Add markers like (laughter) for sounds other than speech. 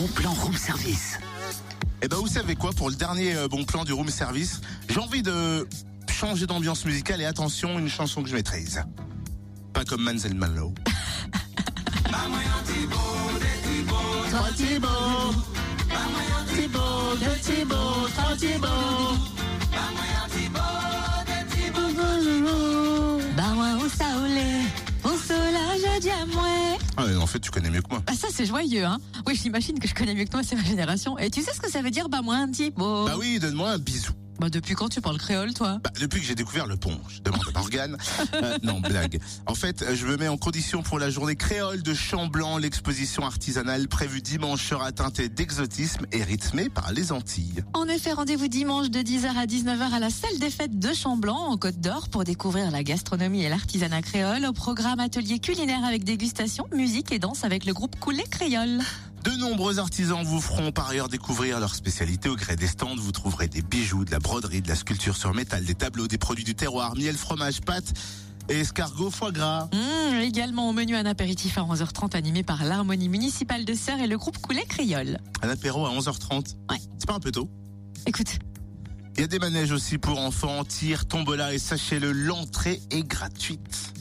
bon plan room service. Eh ben, vous savez quoi, pour le dernier euh, bon plan du room service, j'ai envie de changer d'ambiance musicale et attention, une chanson que je maîtrise. Pas comme Manzel Thibaut, Thibaut, Thibaut, Thibaut. Ah, mais en fait, tu connais mieux que moi. Ah ça c'est joyeux hein. Oui j'imagine que je connais mieux que toi, c'est ma génération. Et tu sais ce que ça veut dire bah moi un petit beau. Bah oui, donne-moi un bisou. Bah depuis quand tu parles créole toi? Bah, depuis que j'ai découvert le pont, je demande à Morgane. (laughs) Euh, non, blague. En fait, euh, je me mets en condition pour la journée créole de Chamblanc. L'exposition artisanale prévue dimanche sera teintée d'exotisme et rythmée par les Antilles. En effet, rendez-vous dimanche de 10h à 19h à la salle des fêtes de Chamblanc en Côte d'Or pour découvrir la gastronomie et l'artisanat créole au programme atelier culinaire avec dégustation, musique et danse avec le groupe Coulé Créole. De nombreux artisans vous feront par ailleurs découvrir leurs spécialités au gré des stands. Vous trouverez des bijoux, de la broderie, de la sculpture sur métal, des tableaux, des produits du terroir, miel, fromage, pâtes et escargot, foie gras. Mmh, également au menu un apéritif à 11h30 animé par l'harmonie municipale de Sœurs et le groupe Coulé Créole. Un apéro à 11h30. Ouais. C'est pas un peu tôt? Écoute, Il y a des manèges aussi pour enfants, tir, tombola et sachez-le, l'entrée est gratuite.